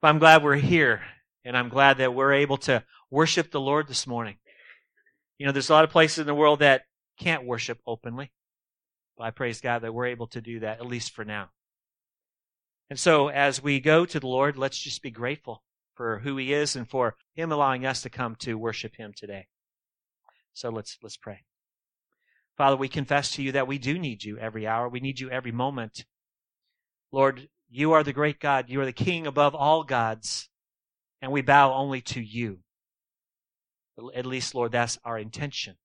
But I'm glad we're here, and I'm glad that we're able to worship the Lord this morning. You know, there's a lot of places in the world that can't worship openly. But I praise God that we're able to do that, at least for now. And so as we go to the Lord, let's just be grateful for who he is and for him allowing us to come to worship him today. So let's, let's pray. Father, we confess to you that we do need you every hour. We need you every moment. Lord, you are the great God. You are the King above all gods, and we bow only to you. At least, Lord, that's our intention.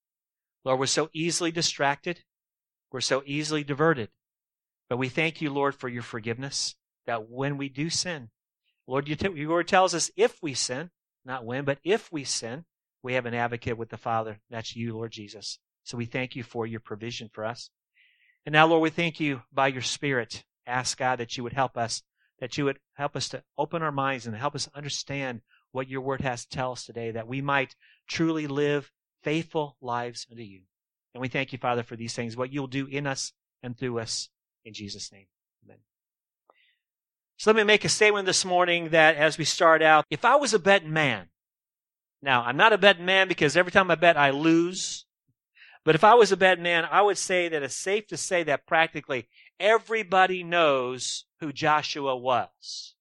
Lord, we're so easily distracted. We're so easily diverted. But we thank you, Lord, for your forgiveness, that when we do sin, Lord, you t- your word tells us if we sin, not when, but if we sin, we have an advocate with the Father. That's you, Lord Jesus. So we thank you for your provision for us. And now, Lord, we thank you by your Spirit. Ask God that you would help us, that you would help us to open our minds and help us understand what your word has to tell us today, that we might truly live faithful lives unto you. And we thank you, Father, for these things, what you'll do in us and through us. In Jesus' name. Amen. So let me make a statement this morning that as we start out, if I was a betting man, now I'm not a betting man because every time I bet I lose. But if I was a betting man, I would say that it's safe to say that practically everybody knows who Joshua was.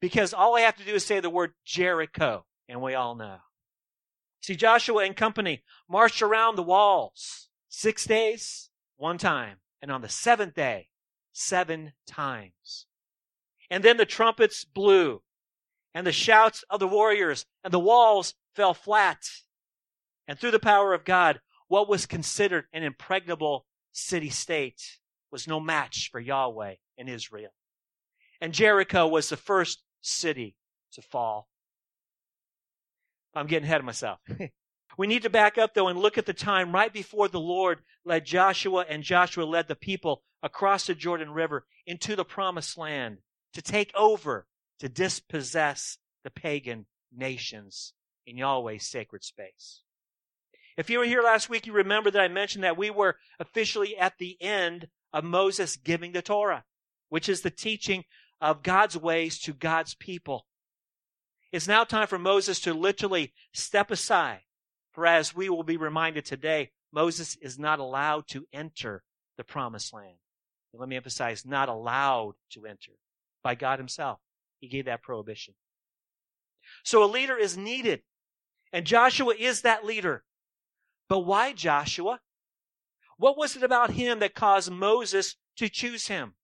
Because all I have to do is say the word Jericho, and we all know. See, Joshua and company marched around the walls six days, one time, and on the seventh day, seven times. And then the trumpets blew, and the shouts of the warriors, and the walls fell flat. And through the power of God, what was considered an impregnable city state was no match for Yahweh and Israel. And Jericho was the first city to fall. I'm getting ahead of myself. we need to back up though and look at the time right before the Lord led Joshua and Joshua led the people across the Jordan River into the promised land to take over, to dispossess the pagan nations in Yahweh's sacred space. If you were here last week, you remember that I mentioned that we were officially at the end of Moses giving the Torah, which is the teaching of God's ways to God's people. It's now time for Moses to literally step aside. For as we will be reminded today, Moses is not allowed to enter the promised land. And let me emphasize, not allowed to enter by God himself. He gave that prohibition. So a leader is needed. And Joshua is that leader. But why Joshua? What was it about him that caused Moses to choose him?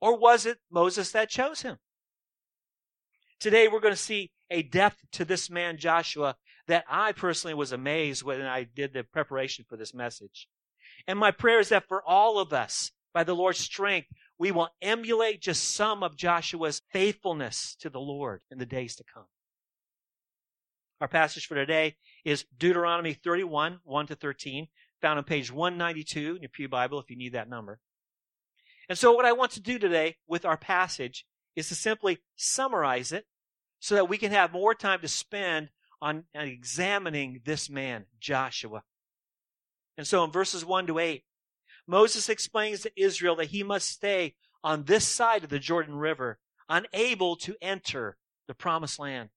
Or was it Moses that chose him? Today we're going to see a depth to this man, Joshua, that I personally was amazed when I did the preparation for this message. And my prayer is that for all of us, by the Lord's strength, we will emulate just some of Joshua's faithfulness to the Lord in the days to come. Our passage for today is Deuteronomy 31, 1 to 13, found on page 192 in your Pew Bible if you need that number. And so what I want to do today with our passage is to simply summarize it so that we can have more time to spend on, examining this man, Joshua. And so in verses 1 to 8, Moses explains to Israel that he must stay on this side of the Jordan River, unable to enter the promised land.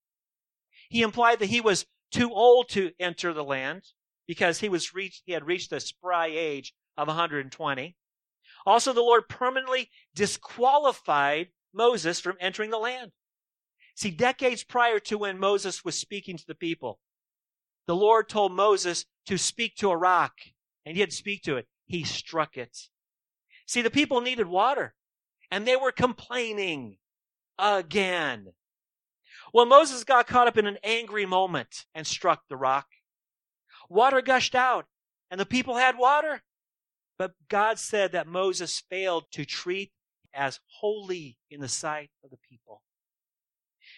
He implied that he was too old to enter the land because he was reached, he had reached the spry age of 120. Also, the Lord permanently disqualified Moses from entering the land. See, decades prior to when Moses was speaking to the people, the Lord told Moses to speak to a rock, and he to speak to it. He struck it. See, the people needed water, and they were complaining again. Well, Moses got caught up in an angry moment and struck the rock. Water gushed out, and the people had water. But God said that Moses failed to treat as holy in the sight of the people.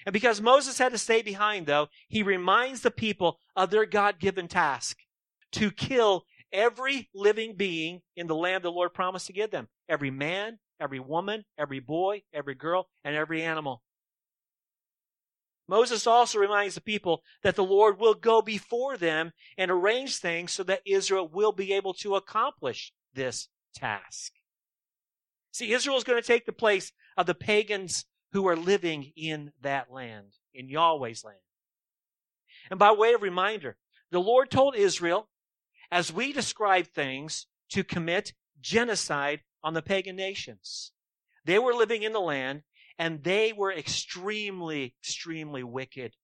And because Moses had to stay behind, though, he reminds the people of their God given task to kill every living being in the land the Lord promised to give them every man, every woman, every boy, every girl, and every animal. Moses also reminds the people that the Lord will go before them and arrange things so that Israel will be able to accomplish this task. See, Israel is going to take the place of the pagans who are living in that land, in Yahweh's land. And by way of reminder, the Lord told Israel, as we describe things, to commit genocide on the pagan nations. They were living in the land and they were extremely, extremely wicked.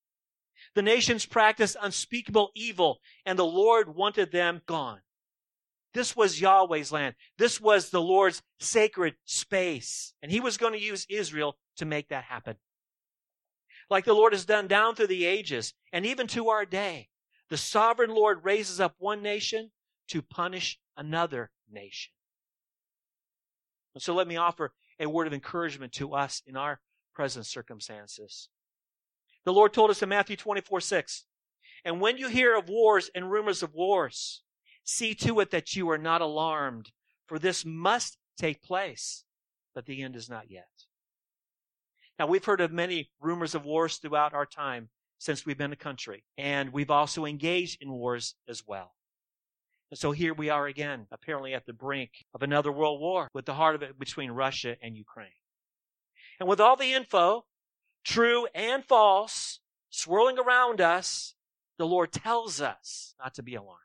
The nations practiced unspeakable evil and the Lord wanted them gone. This was Yahweh's land. This was the Lord's sacred space. And he was going to use Israel to make that happen. Like the Lord has done down through the ages and even to our day. The sovereign Lord raises up one nation to punish another nation. And so let me offer a word of encouragement to us in our present circumstances. The Lord told us in Matthew 24, 6, And when you hear of wars and rumors of wars, see to it that you are not alarmed, for this must take place, but the end is not yet. Now, we've heard of many rumors of wars throughout our time since we've been a country, and we've also engaged in wars as well. And so here we are again, apparently at the brink of another world war, with the heart of it between Russia and Ukraine. And with all the info, true and false, swirling around us, the Lord tells us not to be alarmed.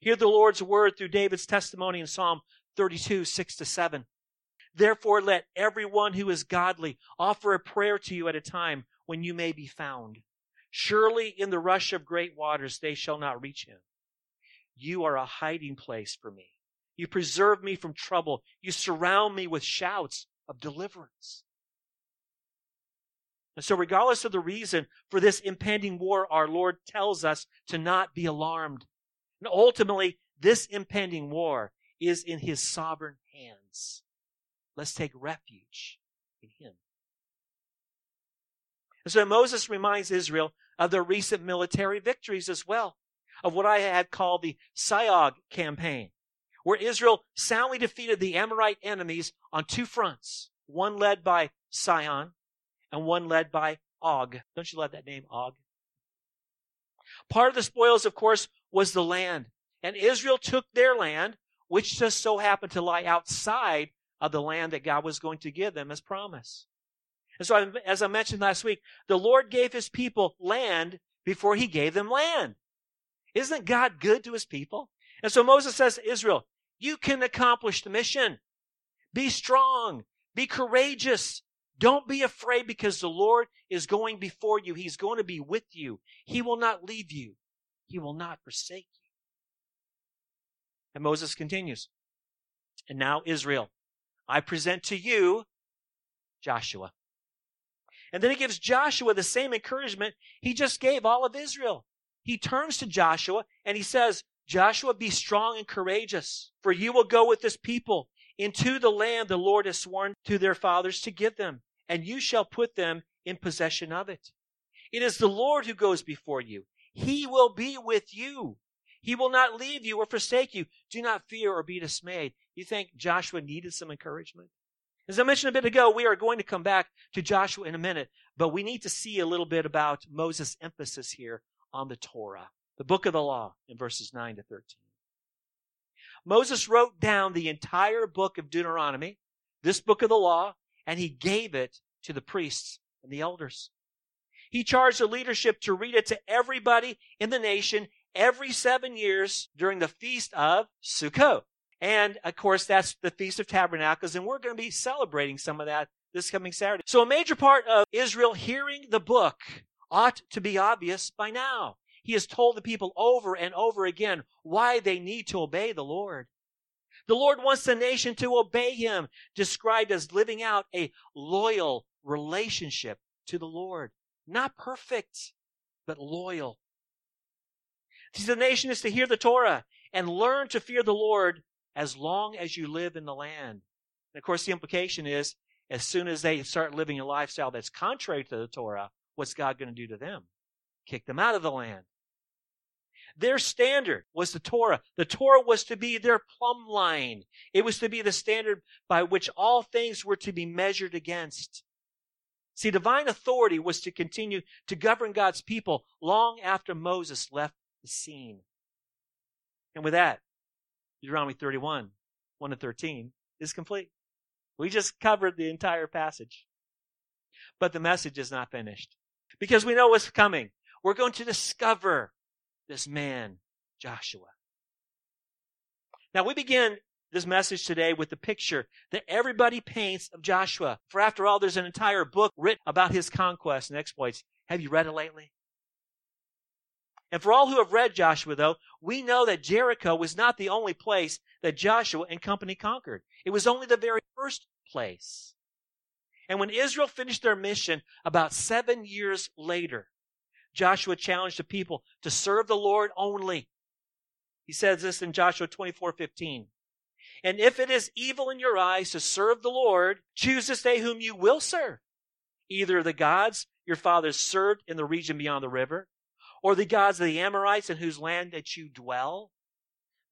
Hear the Lord's word through David's testimony in Psalm 32, 6 to 7. Therefore, let everyone who is godly offer a prayer to you at a time when you may be found. Surely in the rush of great waters they shall not reach him. You are a hiding place for me. You preserve me from trouble. You surround me with shouts of deliverance. And so, regardless of the reason for this impending war, our Lord tells us to not be alarmed. And ultimately, this impending war is in His sovereign hands. Let's take refuge in Him. And so Moses reminds Israel of their recent military victories as well, of what I had called the Syog campaign, where Israel soundly defeated the Amorite enemies on two fronts, one led by Sihon and one led by Og. Don't you love that name, Og? Part of the spoils, of course, was the land. And Israel took their land, which just so happened to lie outside of the land that God was going to give them as promise. And so, as I mentioned last week, the Lord gave his people land before he gave them land. Isn't God good to his people? And so Moses says to Israel, you can accomplish the mission. Be strong. Be courageous. Don't be afraid because the Lord is going before you. He's going to be with you. He will not leave you. He will not forsake you. And Moses continues. And now Israel, I present to you Joshua. And then he gives Joshua the same encouragement he just gave all of Israel. He turns to Joshua and he says, Joshua, be strong and courageous, for you will go with this people into the land the Lord has sworn to their fathers to give them, and you shall put them in possession of it. It is the Lord who goes before you. He will be with you. He will not leave you or forsake you. Do not fear or be dismayed. You think Joshua needed some encouragement? As I mentioned a bit ago, we are going to come back to Joshua in a minute, but we need to see a little bit about Moses' emphasis here on the Torah, the book of the law in verses 9 to 13. Moses wrote down the entire book of Deuteronomy, this book of the law, and he gave it to the priests and the elders. He charged the leadership to read it to everybody in the nation every seven years during the feast of Sukkot. And of course, that's the Feast of Tabernacles, and we're going to be celebrating some of that this coming Saturday. So a major part of Israel hearing the book ought to be obvious by now. He has told the people over and over again why they need to obey the Lord. The Lord wants the nation to obey Him, described as living out a loyal relationship to the Lord. Not perfect, but loyal. The nation is to hear the Torah and learn to fear the Lord as long as you live in the land. And of course, the implication is as soon as they start living a lifestyle that's contrary to the Torah, what's God going to do to them? Kick them out of the land. Their standard was the Torah. The Torah was to be their plumb line. It was to be the standard by which all things were to be measured against. See, divine authority was to continue to govern God's people long after Moses left the scene. And with that, Deuteronomy 31, 1 to 13, is complete. We just covered the entire passage. But the message is not finished because we know what's coming. We're going to discover this man, Joshua. Now we begin this message today with the picture that everybody paints of Joshua. For after all, there's an entire book written about his conquests and exploits. Have you read it lately? And for all who have read Joshua, though, we know that Jericho was not the only place that Joshua and company conquered. It was only the very first place. And when Israel finished their mission about seven years later, Joshua challenged the people to serve the Lord only. He says this in Joshua 24 15. And if it is evil in your eyes to serve the Lord, choose this day whom you will serve. Either the gods your fathers served in the region beyond the river, or the gods of the Amorites in whose land that you dwell.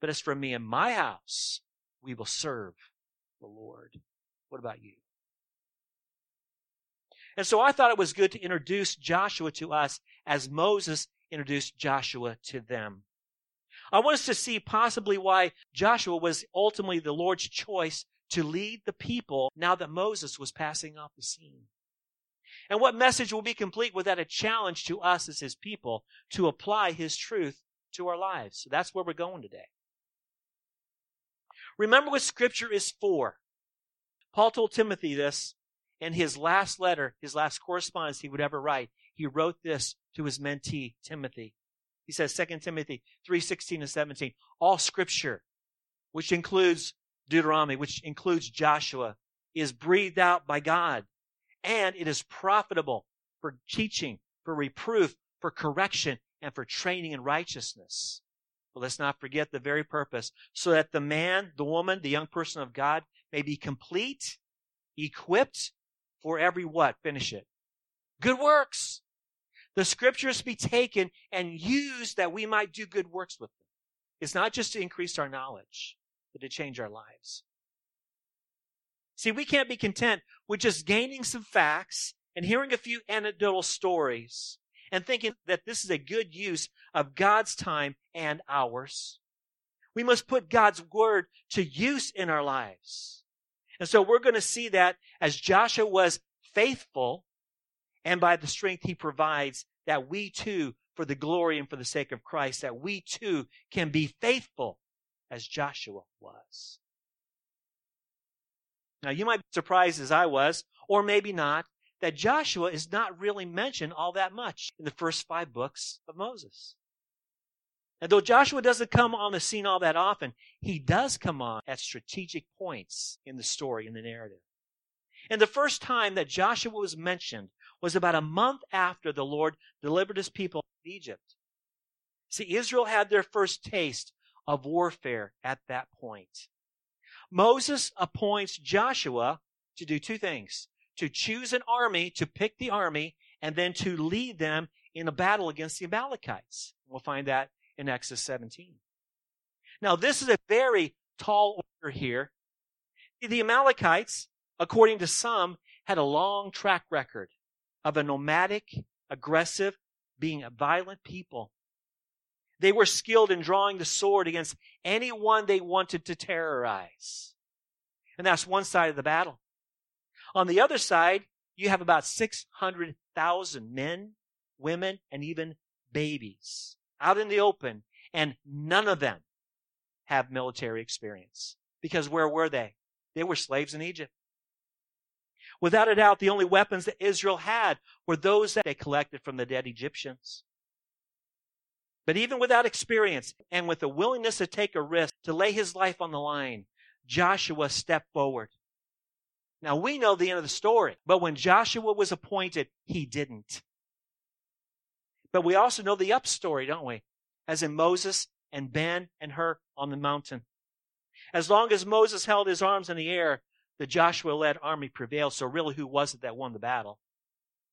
But as for me and my house, we will serve the Lord. What about you? And so I thought it was good to introduce Joshua to us as Moses introduced Joshua to them. I want us to see possibly why Joshua was ultimately the Lord's choice to lead the people now that Moses was passing off the scene. And what message will be complete without a challenge to us as his people to apply his truth to our lives? So that's where we're going today. Remember what scripture is for. Paul told Timothy this in his last letter, his last correspondence he would ever write. He wrote this to his mentee, Timothy. He says, 2 Timothy 3, 16 and 17, all scripture, which includes Deuteronomy, which includes Joshua, is breathed out by God and it is profitable for teaching, for reproof, for correction, and for training in righteousness. But let's not forget the very purpose, so that the man, the woman, the young person of God may be complete, equipped for every what? Finish it. Good works. The scriptures be taken and used that we might do good works with them. It's not just to increase our knowledge, but to change our lives. See, we can't be content with just gaining some facts and hearing a few anecdotal stories and thinking that this is a good use of God's time and ours. We must put God's word to use in our lives. And so we're going to see that as Joshua was faithful and by the strength he provides that we too, for the glory and for the sake of Christ, that we too can be faithful as Joshua was. Now, you might be surprised as I was, or maybe not, that Joshua is not really mentioned all that much in the first five books of Moses. And though Joshua doesn't come on the scene all that often, he does come on at strategic points in the story, in the narrative. And the first time that Joshua was mentioned was about a month after the Lord delivered his people from Egypt. See, Israel had their first taste of warfare at that point. Moses appoints Joshua to do two things to choose an army, to pick the army, and then to lead them in a battle against the Amalekites. We'll find that in Exodus 17. Now, this is a very tall order here. The Amalekites, according to some, had a long track record of a nomadic, aggressive, being a violent people. They were skilled in drawing the sword against anyone they wanted to terrorize. And that's one side of the battle. On the other side, you have about 600,000 men, women, and even babies out in the open, and none of them have military experience. Because where were they? They were slaves in Egypt. Without a doubt, the only weapons that Israel had were those that they collected from the dead Egyptians. But even without experience and with a willingness to take a risk, to lay his life on the line, Joshua stepped forward. Now we know the end of the story, but when Joshua was appointed, he didn't. But we also know the up story, don't we? As in Moses and Ben and Hur on the mountain. As long as Moses held his arms in the air, the Joshua led army prevailed. So really, who was it that won the battle?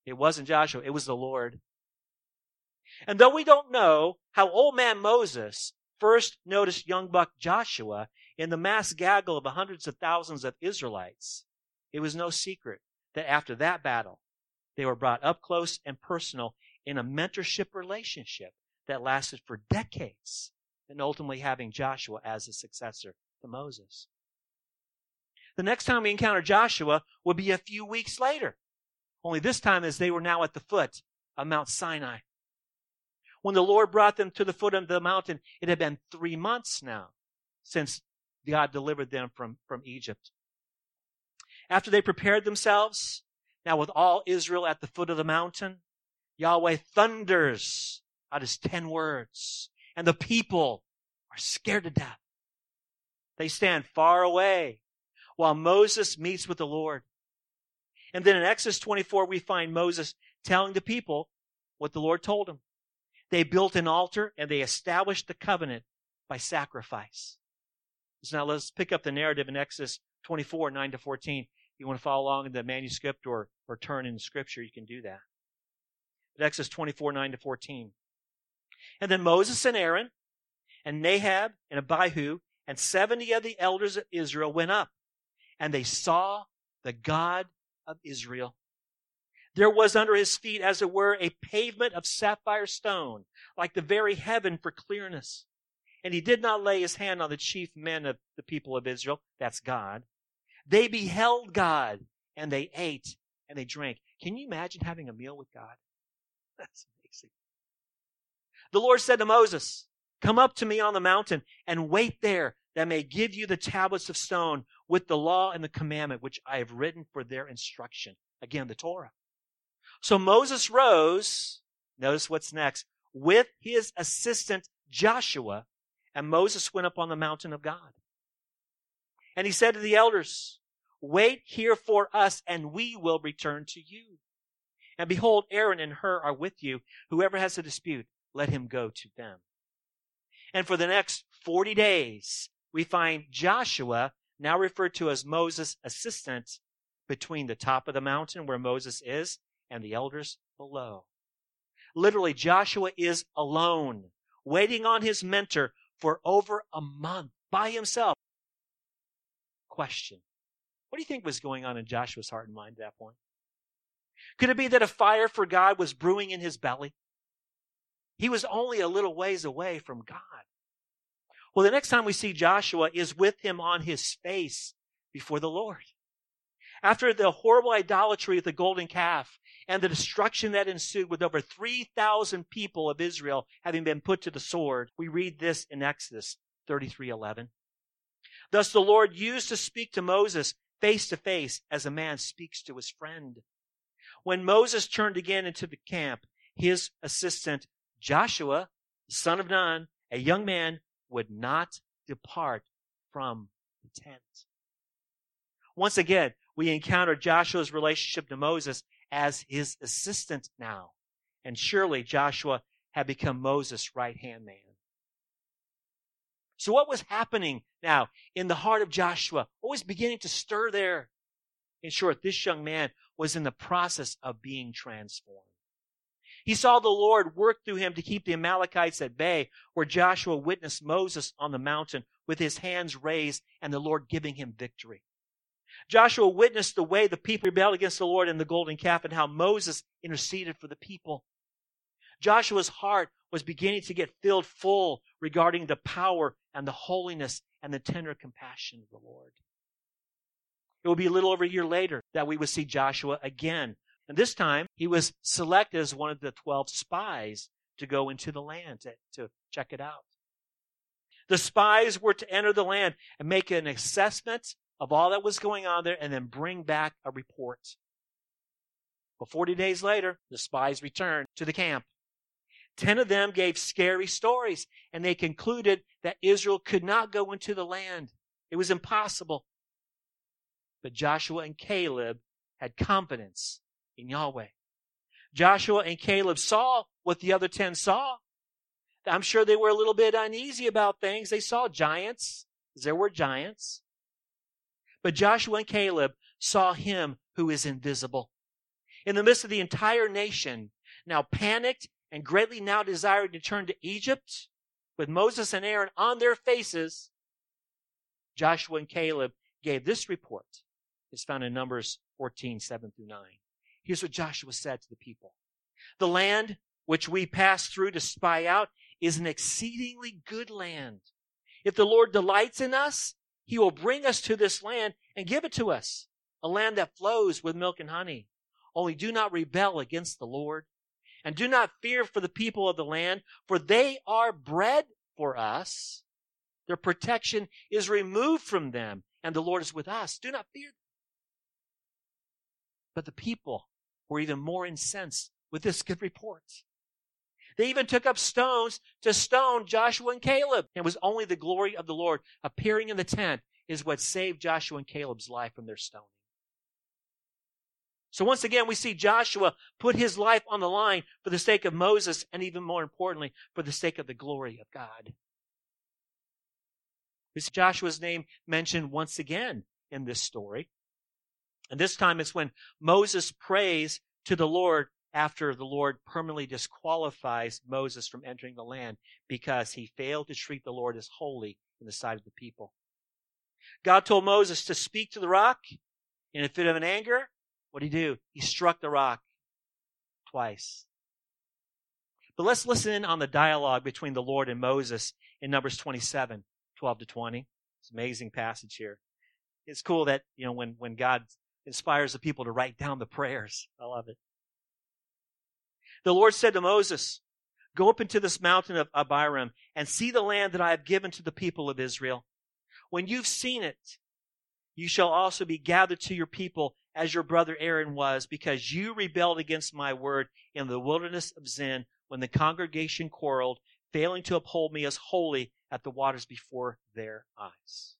It wasn't Joshua, it was the Lord. And though we don't know how old man Moses first noticed young buck Joshua in the mass gaggle of hundreds of thousands of Israelites, it was no secret that after that battle, they were brought up close and personal in a mentorship relationship that lasted for decades and ultimately having Joshua as a successor to Moses. The next time we encounter Joshua would be a few weeks later Only this time as they were now at the foot of Mount Sinai. When the Lord brought them to the foot of the mountain, it had been three months now since God delivered them from, from Egypt. After they prepared themselves, now with all Israel at the foot of the mountain, Yahweh thunders out his ten words, and the people are scared to death. They stand far away while Moses meets with the Lord. And then in Exodus 24, we find Moses telling the people what the Lord told him. They built an altar and they established the covenant by sacrifice. So now let's pick up the narrative in Exodus 24, 9 to 14. If you want to follow along in the manuscript or, or turn in scripture, you can do that. Exodus 24, 9 to 14. And then Moses and Aaron and Nadab and Abihu and 70 of the elders of Israel went up and they saw the God of Israel. There was under his feet, as it were, a pavement of sapphire stone, like the very heaven for clearness. And he did not lay his hand on the chief men of the people of Israel. That's God. They beheld God and they ate and they drank. Can you imagine having a meal with God? That's amazing. The Lord said to Moses, Come up to me on the mountain and wait there that I may give you the tablets of stone with the law and the commandment which I have written for their instruction. Again, the Torah. So Moses rose, notice what's next, with his assistant Joshua, and Moses went up on the mountain of God. And he said to the elders, Wait here for us, and we will return to you. And behold, Aaron and Hur are with you. Whoever has a dispute, let him go to them. And for the next 40 days, we find Joshua now referred to as Moses' assistant, between the top of the mountain where Moses is and the elders below. Literally, Joshua is alone, waiting on his mentor for over a month by himself. Question. What do you think was going on in Joshua's heart and mind at that point? Could it be that a fire for God was brewing in his belly? He was only a little ways away from God. Well, the next time we see Joshua is with him on his face before the Lord. After the horrible idolatry of the golden calf and the destruction that ensued with over 3,000 people of Israel having been put to the sword, we read this in Exodus 33:11. Thus the Lord used to speak to Moses face to face as a man speaks to his friend. When Moses turned again into the camp, his assistant Joshua, son of Nun, a young man would not depart from the tent. Once again, we encounter Joshua's relationship to Moses as his assistant now. And surely Joshua had become Moses' right hand man. So what was happening now in the heart of Joshua? What was beginning to stir there? In short, this young man was in the process of being transformed. He saw the Lord work through him to keep the Amalekites at bay, where Joshua witnessed Moses on the mountain with his hands raised and the Lord giving him victory. Joshua witnessed the way the people rebelled against the Lord in the golden calf and how Moses interceded for the people. Joshua's heart was beginning to get filled full regarding the power and the holiness and the tender compassion of the Lord. It will be a little over a year later that we would see Joshua again and this time, he was selected as one of the 12 spies to go into the land to, to check it out. The spies were to enter the land and make an assessment of all that was going on there and then bring back a report. But 40 days later, the spies returned to the camp. Ten of them gave scary stories, and they concluded that Israel could not go into the land. It was impossible. But Joshua and Caleb had confidence in Yahweh. Joshua and Caleb saw what the other 10 saw. I'm sure they were a little bit uneasy about things. They saw giants. There were giants. But Joshua and Caleb saw him who is invisible. In the midst of the entire nation, now panicked and greatly now desiring to turn to Egypt, with Moses and Aaron on their faces, Joshua and Caleb gave this report. It's found in Numbers 14, 7 through 9. Here's what Joshua said to the people. The land which we pass through to spy out is an exceedingly good land. If the Lord delights in us, he will bring us to this land and give it to us, a land that flows with milk and honey. Only do not rebel against the Lord. And do not fear for the people of the land, for they are bread for us. Their protection is removed from them, and the Lord is with us. Do not fear. But the people were even more incensed with this good report. They even took up stones to stone Joshua and Caleb. And it was only the glory of the Lord appearing in the tent is what saved Joshua and Caleb's life from their stoning. So once again, we see Joshua put his life on the line for the sake of Moses and even more importantly, for the sake of the glory of God. We see Joshua's name mentioned once again in this story. And this time it's when Moses prays to the Lord after the Lord permanently disqualifies Moses from entering the land because he failed to treat the Lord as holy in the sight of the people. God told Moses to speak to the rock in a fit of an anger. What did he do? He struck the rock twice. But let's listen in on the dialogue between the Lord and Moses in Numbers 27, 12 to 20. It's an amazing passage here. It's cool that, you know, when, when God inspires the people to write down the prayers. I love it. The Lord said to Moses, Go up into this mountain of Abarim and see the land that I have given to the people of Israel. When you've seen it, you shall also be gathered to your people as your brother Aaron was, because you rebelled against my word in the wilderness of Zin when the congregation quarreled, failing to uphold me as holy at the waters before their eyes.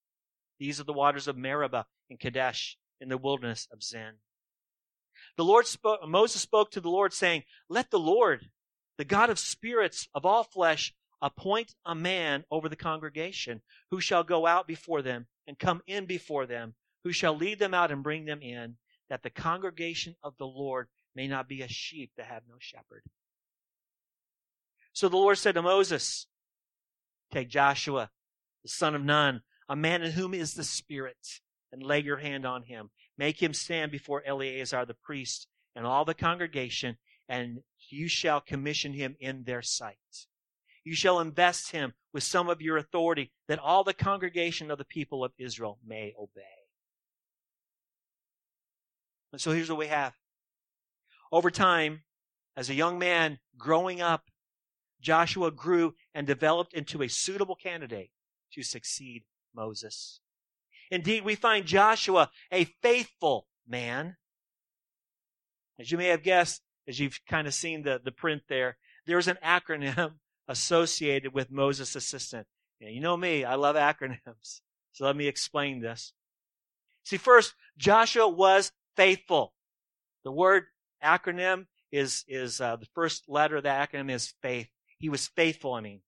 These are the waters of Meribah and Kadesh in the wilderness of Zin. The Lord spoke, Moses spoke to the Lord saying, let the Lord, the God of spirits of all flesh, appoint a man over the congregation who shall go out before them and come in before them, who shall lead them out and bring them in, that the congregation of the Lord may not be a sheep that have no shepherd. So the Lord said to Moses, Take Joshua, the son of Nun, a man in whom is the Spirit, and lay your hand on him. Make him stand before Eleazar the priest and all the congregation, and you shall commission him in their sight. You shall invest him with some of your authority, that all the congregation of the people of Israel may obey. And so here's what we have. Over time, as a young man growing up, Joshua grew and developed into a suitable candidate to succeed Moses. Indeed, we find Joshua a faithful man. As you may have guessed, as you've kind of seen the, the print there, there's an acronym associated with Moses' assistant. And you know me, I love acronyms. So let me explain this. See, first, Joshua was faithful. The word acronym is, is uh, the first letter of the acronym is faith. He was faithful, I mean.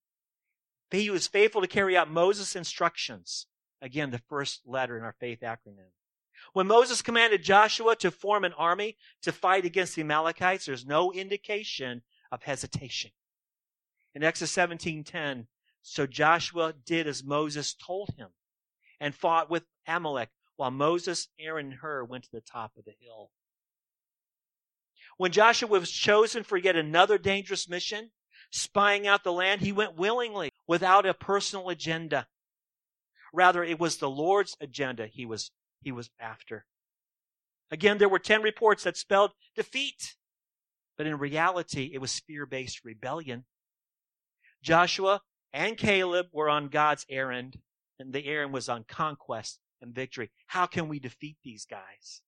He was faithful to carry out Moses' instructions. Again, the first letter in our faith acronym. When Moses commanded Joshua to form an army to fight against the Amalekites, there's no indication of hesitation. In Exodus 17:10, so Joshua did as Moses told him and fought with Amalek while Moses, Aaron, and Hur went to the top of the hill. When Joshua was chosen for yet another dangerous mission, spying out the land, he went willingly without a personal agenda. Rather, it was the Lord's agenda he was, he was after. Again, there were 10 reports that spelled defeat, but in reality, it was fear based rebellion. Joshua and Caleb were on God's errand, and the errand was on conquest and victory. How can we defeat these guys?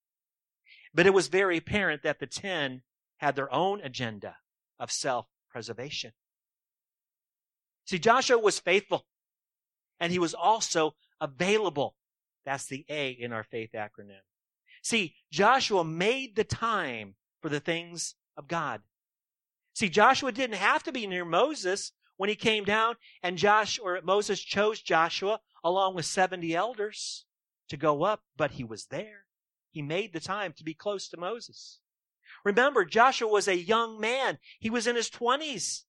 But it was very apparent that the 10 had their own agenda of self preservation. See, Joshua was faithful and he was also available. That's the A in our faith acronym. See, Joshua made the time for the things of God. See, Joshua didn't have to be near Moses when he came down and Josh or Moses chose Joshua along with 70 elders to go up, but he was there. He made the time to be close to Moses. Remember, Joshua was a young man. He was in his 20s.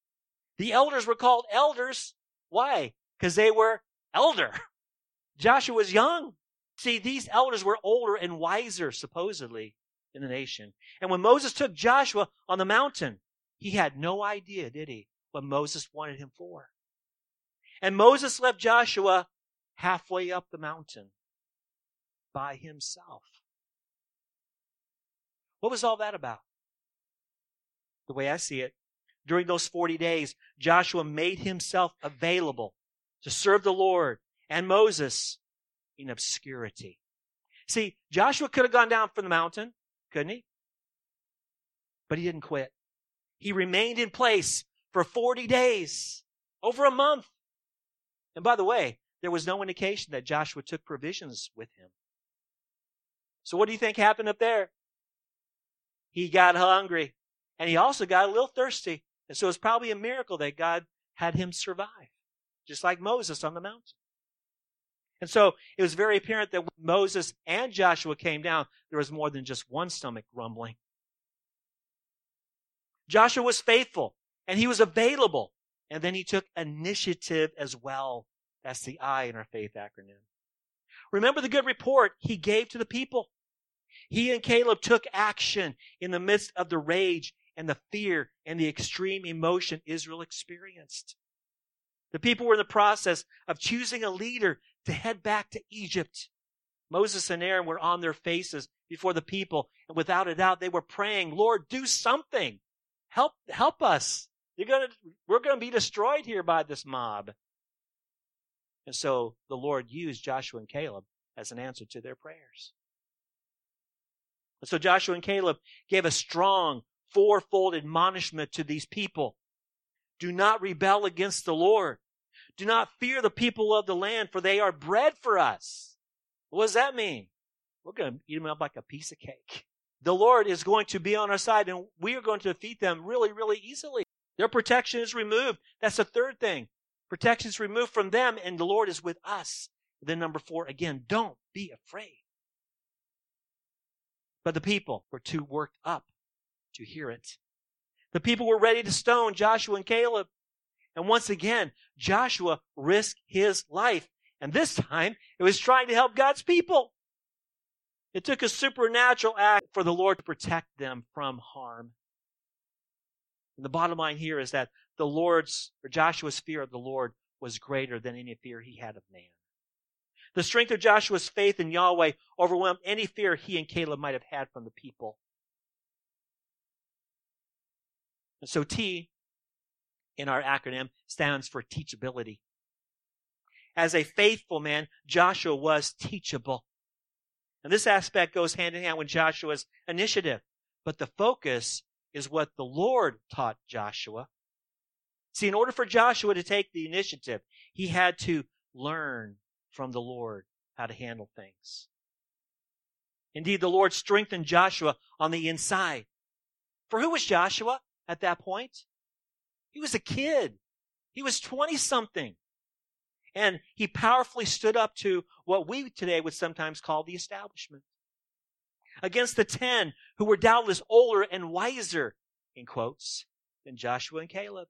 The elders were called elders. Why? Because they were elder. Joshua was young. See, these elders were older and wiser, supposedly, in the nation. And when Moses took Joshua on the mountain, he had no idea, did he, what Moses wanted him for. And Moses left Joshua halfway up the mountain by himself. What was all that about? The way I see it, during those 40 days, Joshua made himself available to serve the Lord and Moses in obscurity. See, Joshua could have gone down from the mountain, couldn't he? But he didn't quit. He remained in place for 40 days, over a month. And by the way, there was no indication that Joshua took provisions with him. So what do you think happened up there? He got hungry and he also got a little thirsty. And so it's probably a miracle that God had him survive, just like Moses on the mountain. And so it was very apparent that when Moses and Joshua came down, there was more than just one stomach grumbling. Joshua was faithful and he was available. And then he took initiative as well. That's the I in our faith acronym. Remember the good report he gave to the people. He and Caleb took action in the midst of the rage and the fear and the extreme emotion Israel experienced. The people were in the process of choosing a leader to head back to Egypt. Moses and Aaron were on their faces before the people, and without a doubt, they were praying, Lord, do something. Help, help us. You're gonna, we're gonna be destroyed here by this mob. And so the Lord used Joshua and Caleb as an answer to their prayers. And so Joshua and Caleb gave a strong fourfold admonishment to these people. Do not rebel against the Lord. Do not fear the people of the land, for they are bread for us. What does that mean? We're going to eat them up like a piece of cake. The Lord is going to be on our side, and we are going to defeat them really, really easily. Their protection is removed. That's the third thing. Protection is removed from them, and the Lord is with us. then number four, again, don't be afraid. But the people were too worked up to hear it. The people were ready to stone Joshua and Caleb. And once again, Joshua risked his life. And this time, it was trying to help God's people. It took a supernatural act for the Lord to protect them from harm. And the bottom line here is that the Lord's, or Joshua's fear of the Lord was greater than any fear he had of man. The strength of Joshua's faith in Yahweh overwhelmed any fear he and Caleb might have had from the people. And so T in our acronym stands for teachability. As a faithful man, Joshua was teachable. And this aspect goes hand in hand with Joshua's initiative. But the focus is what the Lord taught Joshua. See, in order for Joshua to take the initiative, he had to learn from the Lord how to handle things. Indeed, the Lord strengthened Joshua on the inside. For who was Joshua at that point? He was a kid. He was 20 something. And he powerfully stood up to what we today would sometimes call the establishment. Against the 10 who were doubtless older and wiser, in quotes, than Joshua and Caleb.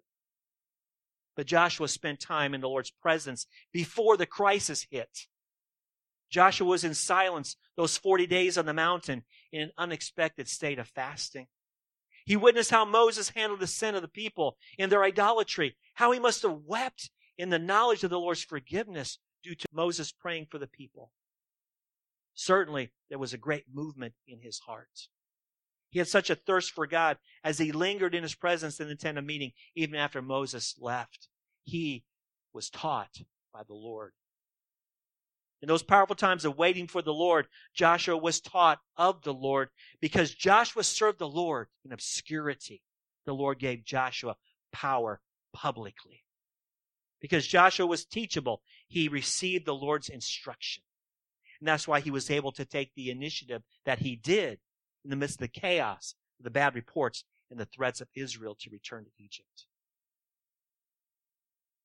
But Joshua spent time in the Lord's presence before the crisis hit. Joshua was in silence those 40 days on the mountain in an unexpected state of fasting. He witnessed how Moses handled the sin of the people in their idolatry, how he must have wept in the knowledge of the Lord's forgiveness due to Moses praying for the people. Certainly, there was a great movement in his heart. He had such a thirst for God as he lingered in his presence in the tent of meeting, even after Moses left. He was taught by the Lord. In those powerful times of waiting for the Lord, Joshua was taught of the Lord because Joshua served the Lord in obscurity. The Lord gave Joshua power publicly. Because Joshua was teachable, he received the Lord's instruction. And that's why he was able to take the initiative that he did in the midst of the chaos, the bad reports, and the threats of Israel to return to Egypt.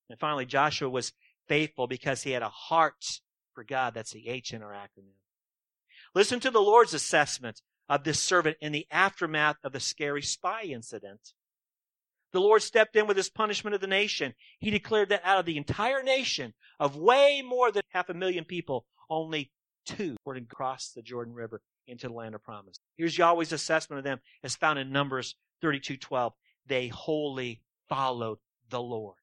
And finally, Joshua was faithful because he had a heart for God. That's the H in our acronym. Listen to the Lord's assessment of this servant in the aftermath of the scary spy incident. The Lord stepped in with his punishment of the nation. He declared that out of the entire nation of way more than half a million people, only two were to cross the Jordan River into the land of promise. Here's Yahweh's assessment of them as found in Numbers 32:12. They wholly followed the Lord,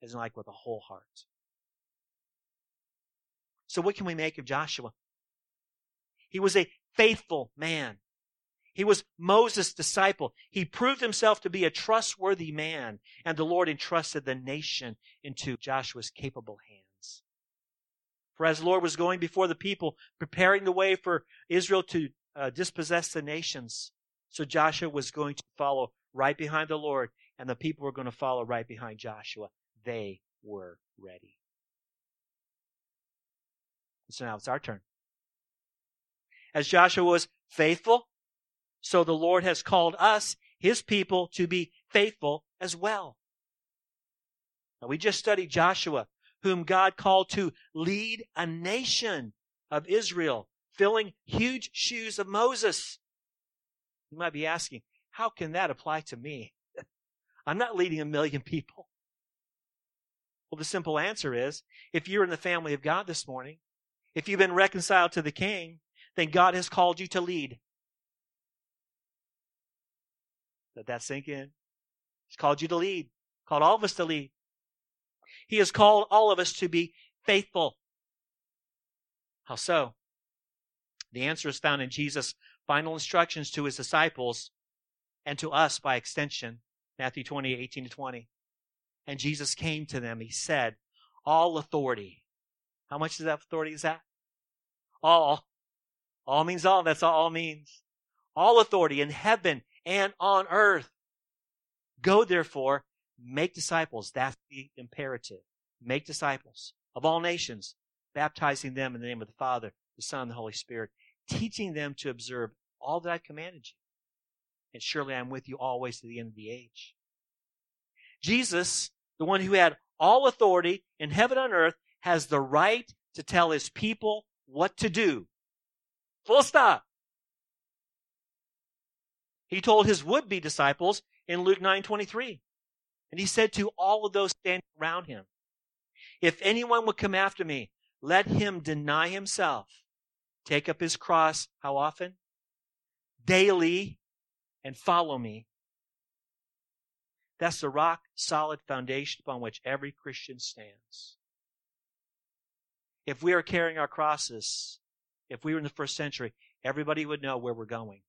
Isn't like with a whole heart. So what can we make of Joshua? He was a faithful man. He was Moses' disciple. He proved himself to be a trustworthy man, and the Lord entrusted the nation into Joshua's capable hands. For as the Lord was going before the people, preparing the way for Israel to uh, dispossess the nations, so Joshua was going to follow right behind the Lord, and the people were going to follow right behind Joshua. They were ready. So now it's our turn. As Joshua was faithful, so the Lord has called us, his people, to be faithful as well. Now we just studied Joshua, whom God called to lead a nation of Israel, filling huge shoes of Moses. You might be asking, how can that apply to me? I'm not leading a million people. Well, the simple answer is if you're in the family of God this morning, if you've been reconciled to the King, then God has called you to lead. Let that sink in. He's called you to lead, called all of us to lead. He has called all of us to be faithful. How so? The answer is found in Jesus' final instructions to his disciples and to us by extension. Matthew 20, 18 to 20. And Jesus came to them. He said, All authority. How much is that authority is that? All. All means all. That's all all means. All authority in heaven and on earth. Go therefore, make disciples. That's the imperative. Make disciples of all nations, baptizing them in the name of the Father, the Son, and the Holy Spirit, teaching them to observe all that I've commanded you. And surely I'm with you always to the end of the age. Jesus, the one who had all authority in heaven and earth, has the right to tell his people what to do. Full stop. He told his would-be disciples in Luke 9:23. And he said to all of those standing around him, if anyone would come after me, let him deny himself, take up his cross how often? Daily and follow me. That's the rock solid foundation upon which every Christian stands. If we are carrying our crosses, if we were in the first century, everybody would know where we're going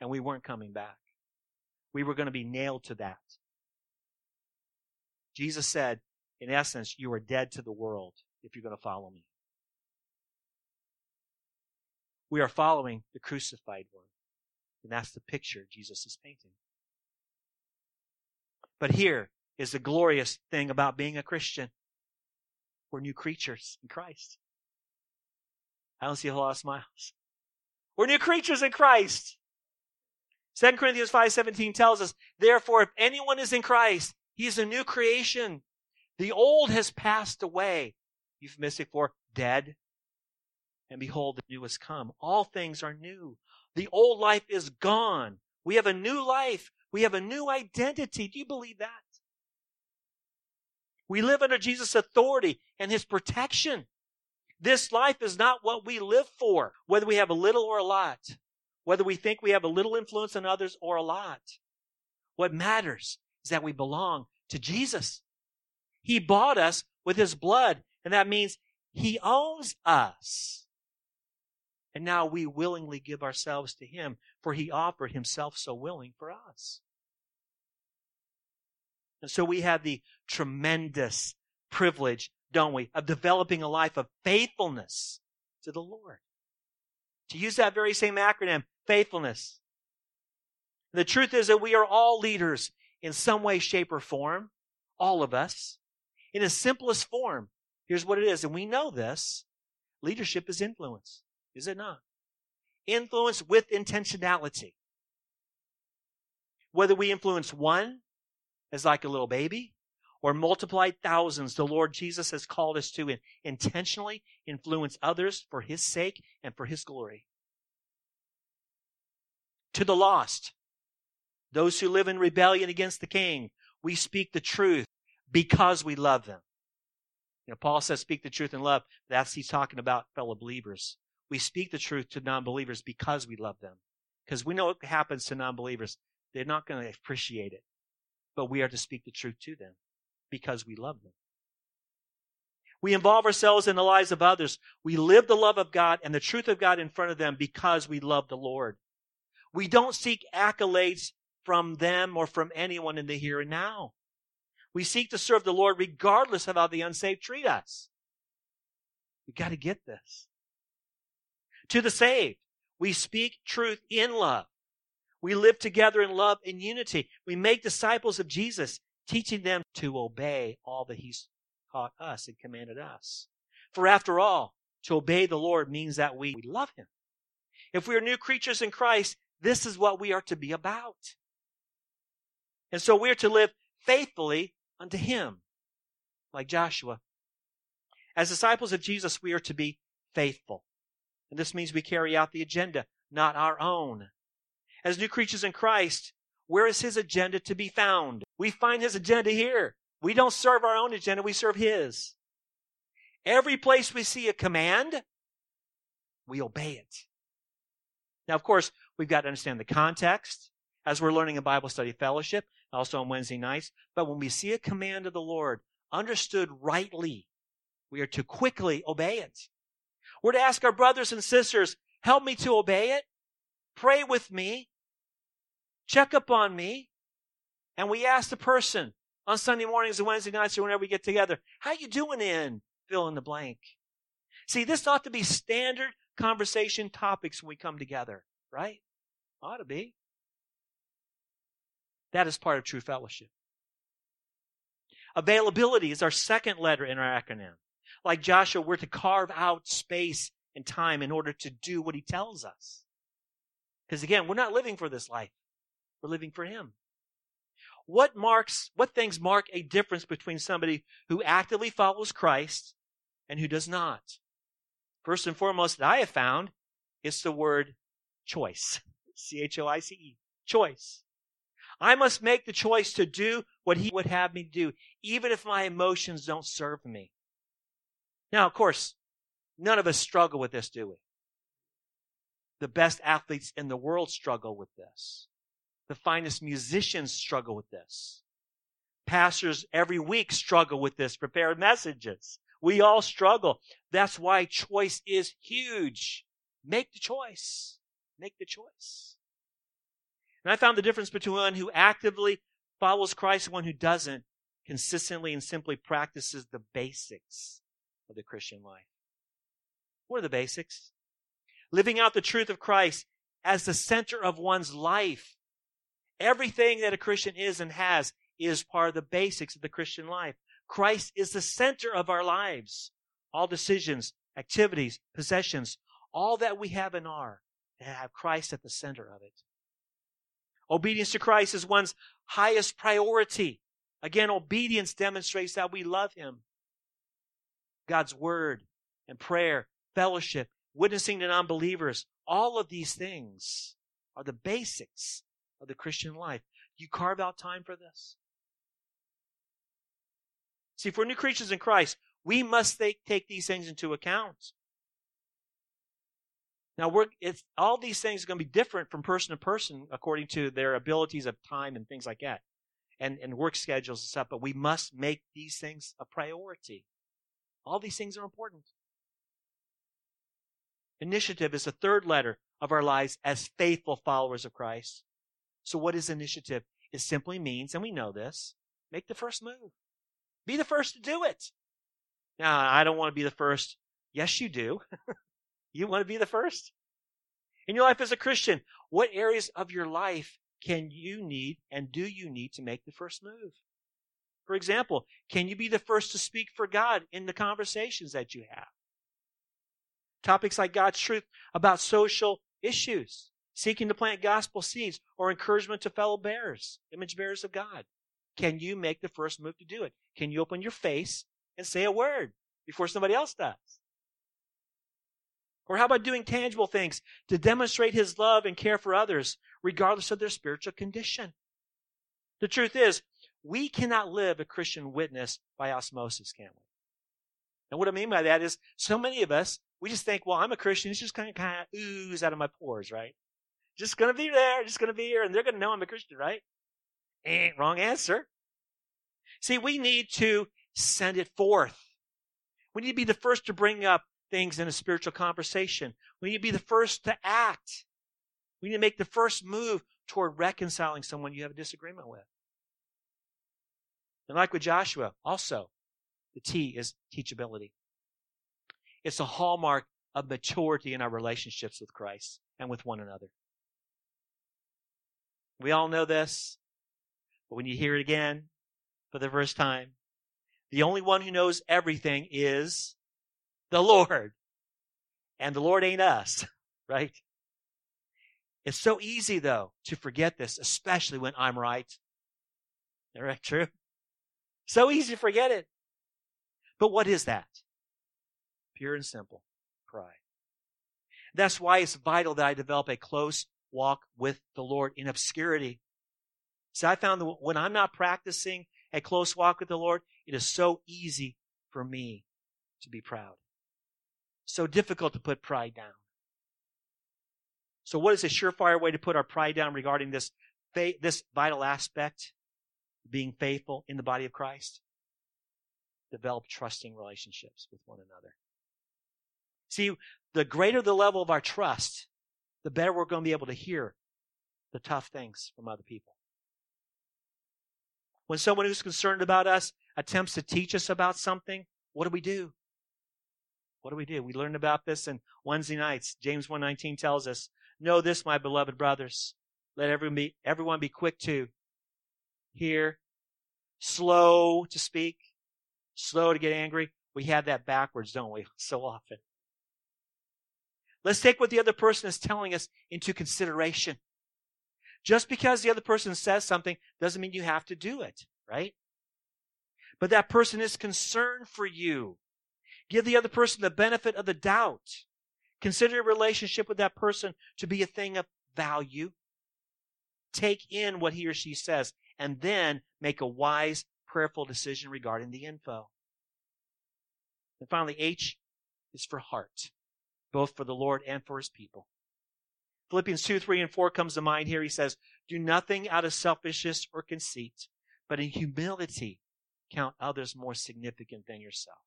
and we weren't coming back. We were going to be nailed to that. Jesus said, in essence, you are dead to the world if you're going to follow me. We are following the crucified one. And that's the picture Jesus is painting. But here is the glorious thing about being a Christian. We're new creatures in Christ. I don't see a whole lot of smiles. We're new creatures in Christ. 2 Corinthians 5:17 tells us, "Therefore if anyone is in Christ, he is a new creation. The old has passed away." Euphemistic for dead. And behold, the new has come. All things are new. The old life is gone. We have a new life. We have a new identity. Do you believe that? We live under Jesus' authority and his protection. This life is not what we live for, whether we have a little or a lot whether we think we have a little influence on others or a lot. What matters is that we belong to Jesus. He bought us with his blood, and that means he owns us. And now we willingly give ourselves to him, for he offered himself so willing for us. And so we have the tremendous privilege, don't we, of developing a life of faithfulness to the Lord. To use that very same acronym, faithfulness. The truth is that we are all leaders in some way, shape, or form. All of us. In the simplest form. Here's what it is, and we know this. Leadership is influence, is it not? Influence with intentionality. Whether we influence one as like a little baby or multiplied thousands, the Lord Jesus has called us to intentionally influence others for His sake and for His glory to the lost, those who live in rebellion against the king. We speak the truth because we love them. You know, Paul says, speak the truth in love. That's he's talking about fellow believers. We speak the truth to non-believers because we love them. Because we know what happens to non-believers. They're not going to appreciate it. But we are to speak the truth to them because we love them. We involve ourselves in the lives of others. We live the love of God and the truth of God in front of them because we love the Lord. We don't seek accolades from them or from anyone in the here and now. We seek to serve the Lord regardless of how the unsaved treat us. We got to get this. To the saved, we speak truth in love. We live together in love and unity. We make disciples of Jesus, teaching them to obey all that He's taught us and commanded us. For after all, to obey the Lord means that we, love Him. If we are new creatures in Christ, this is what we are to be about. And so we are to live faithfully unto Him, like Joshua. As disciples of Jesus, we are to be faithful. And this means we carry out the agenda, not our own. As new creatures in Christ, where is his agenda to be found? We find his agenda here. We don't serve our own agenda, we serve his. Every place we see a command, we obey it. Now, of course, we've got to understand the context as we're learning in Bible study fellowship, also on Wednesday nights. But when we see a command of the Lord understood rightly, we are to quickly obey it. We're to ask our brothers and sisters, help me to obey it. Pray with me. Check up on me. And we ask the person on Sunday mornings and Wednesday nights or whenever we get together, how you doing in fill in the blank? See, this ought to be standard conversation topics when we come together, right? Ought to be. That is part of true fellowship. Availability is our second letter in our acronym like Joshua, we're to carve out space and time in order to do what he tells us. Because again, we're not living for this life. We're living for him. What marks, what things mark a difference between somebody who actively follows Christ and who does not? First and foremost that I have found is the word choice. C-H-O-I-C-E. Choice. I must make the choice to do what he would have me do, even if my emotions don't serve me. Now, of course, none of us struggle with this, do we? The best athletes in the world struggle with this. The finest musicians struggle with this. Pastors every week struggle with this, prepare messages. We all struggle. That's why choice is huge. Make the choice. Make the choice. And I found the difference between one who actively follows Christ and one who doesn't consistently and simply practices the basics of the Christian life. What are the basics? Living out the truth of Christ as the center of one's life. Everything that a Christian is and has is part of the basics of the Christian life. Christ is the center of our lives. All decisions, activities, possessions, all that we have and are, to have Christ at the center of it. Obedience to Christ is one's highest priority. Again, obedience demonstrates that we love Him. God's word and prayer, fellowship, witnessing to non believers. All of these things are the basics of the Christian life. You carve out time for this. See, we're new creatures in Christ, we must take, take these things into account. Now, we're, it's, all these things are going to be different from person to person according to their abilities of time and things like that, and, and work schedules and stuff, but we must make these things a priority. All these things are important. Initiative is the third letter of our lives as faithful followers of Christ. So, what is initiative? It simply means, and we know this, make the first move. Be the first to do it. Now, I don't want to be the first. Yes, you do. you want to be the first? In your life as a Christian, what areas of your life can you need and do you need to make the first move? For example, can you be the first to speak for God in the conversations that you have? Topics like God's truth about social issues, seeking to plant gospel seeds, or encouragement to fellow bearers, image bearers of God. Can you make the first move to do it? Can you open your face and say a word before somebody else does? Or how about doing tangible things to demonstrate his love and care for others, regardless of their spiritual condition? The truth is, we cannot live a Christian witness by osmosis, can we? And what I mean by that is, so many of us, we just think, well, I'm a Christian. It's just kind of, kind of ooze out of my pores, right? Just going to be there, just going to be here, and they're going to know I'm a Christian, right? Eh, wrong answer. See, we need to send it forth. We need to be the first to bring up things in a spiritual conversation. We need to be the first to act. We need to make the first move toward reconciling someone you have a disagreement with. And like with Joshua, also, the T is teachability. It's a hallmark of maturity in our relationships with Christ and with one another. We all know this, but when you hear it again for the first time, the only one who knows everything is the Lord. And the Lord ain't us, right? It's so easy, though, to forget this, especially when I'm right. Isn't that true? So easy to forget it. But what is that? Pure and simple pride. That's why it's vital that I develop a close walk with the Lord in obscurity. See, I found that when I'm not practicing a close walk with the Lord, it is so easy for me to be proud. So difficult to put pride down. So what is a surefire way to put our pride down regarding this, this vital aspect? Being faithful in the body of Christ? Develop trusting relationships with one another. See, the greater the level of our trust, the better we're going to be able to hear the tough things from other people. When someone who's concerned about us attempts to teach us about something, what do we do? What do we do? We learned about this in Wednesday nights. James 1:19 tells us, "Know this, my beloved brothers, let everyone be, everyone be quick to hear, slow to speak, slow to get angry." We have that backwards, don't we? So often. Let's take what the other person is telling us into consideration. Just because the other person says something doesn't mean you have to do it, right? But that person is concerned for you. Give the other person the benefit of the doubt. Consider your relationship with that person to be a thing of value. Take in what he or she says and then make a wise, prayerful decision regarding the info. And finally, H is for heart both for the Lord and for his people. Philippians 2, 3, and 4 comes to mind here. He says, Do nothing out of selfishness or conceit, but in humility count others more significant than yourself.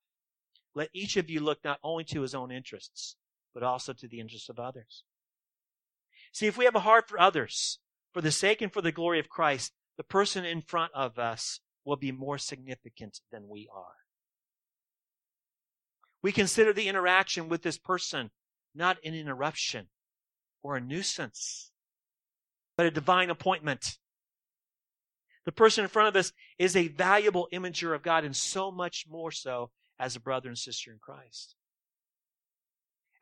Let each of you look not only to his own interests, but also to the interests of others. See, if we have a heart for others, for the sake and for the glory of Christ, the person in front of us will be more significant than we are. We consider the interaction with this person not an interruption or a nuisance, but a divine appointment. The person in front of us is a valuable imager of God, and so much more so as a brother and sister in Christ.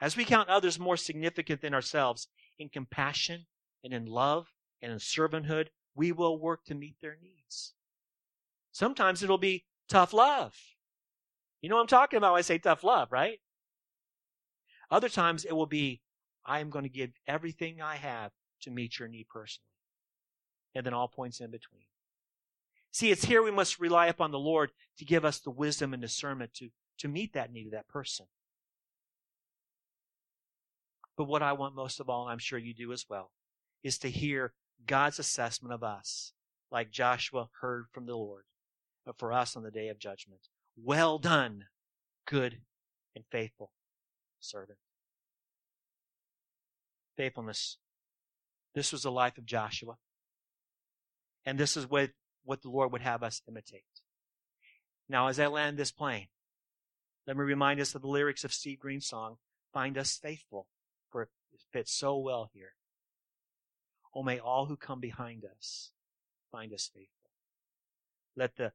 As we count others more significant than ourselves in compassion and in love and in servanthood, we will work to meet their needs. Sometimes it'll be tough love. You know what I'm talking about when I say tough love, right? Other times it will be, I am going to give everything I have to meet your need personally. And then all points in between. See, it's here we must rely upon the Lord to give us the wisdom and discernment to, to meet that need of that person. But what I want most of all, and I'm sure you do as well, is to hear God's assessment of us, like Joshua heard from the Lord, but for us on the day of judgment. Well done, good and faithful servant. Faithfulness. This was the life of Joshua. And this is what, what the Lord would have us imitate. Now, as I land this plane, let me remind us of the lyrics of Steve Green's song, Find Us Faithful, for it fits so well here. Oh, may all who come behind us find us faithful. Let the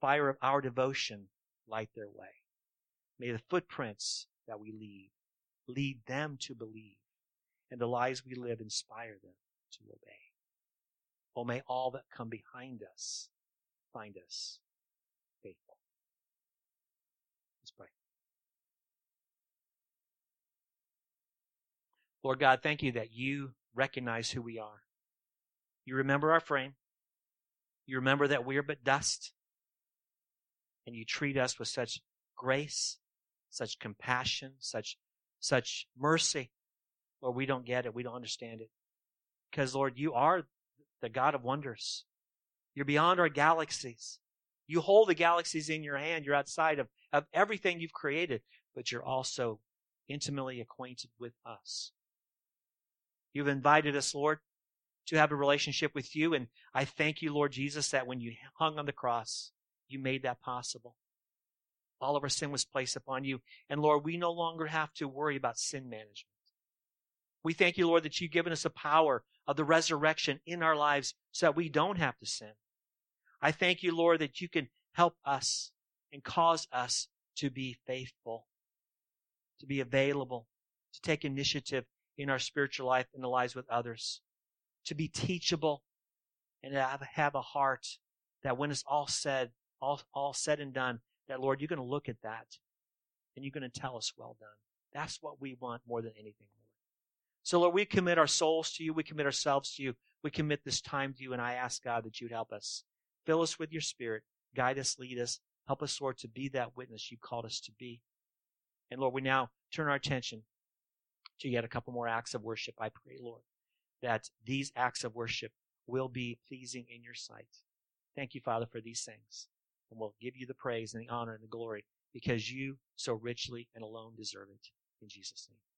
fire of our devotion light their way. May the footprints that we leave lead them to believe, and the lives we live inspire them to obey. Oh, may all that come behind us find us faithful. Let's pray. Lord God, thank you that you recognize who we are. You remember our frame. You remember that we are but dust and you treat us with such grace, such compassion, such, such mercy. Lord, we don't get it. We don't understand it. Because, Lord, you are the God of wonders. You're beyond our galaxies. You hold the galaxies in your hand. You're outside of, of everything you've created, but you're also intimately acquainted with us. You've invited us, Lord, to have a relationship with you. And I thank you, Lord Jesus, that when you hung on the cross, you made that possible. All of our sin was placed upon you. And Lord, we no longer have to worry about sin management. We thank you, Lord, that you've given us a power of the resurrection in our lives so that we don't have to sin. I thank you, Lord, that you can help us and cause us to be faithful, to be available, to take initiative in our spiritual life and the lives with others, to be teachable and to have, have a heart that when it's all said, all, all said and done, that Lord, you're going to look at that and you're going to tell us, well done. That's what we want more than anything, Lord. So Lord, we commit our souls to you. We commit ourselves to you. We commit this time to you. And I ask God that you'd help us. Fill us with your spirit. Guide us, lead us. Help us, Lord, to be that witness you called us to be. And Lord, we now turn our attention to yet a couple more acts of worship. I pray, Lord, that these acts of worship will be pleasing in your sight. Thank you, Father, for these things. And we'll give you the praise and the honor and the glory because you so richly and alone deserve it. In Jesus' name.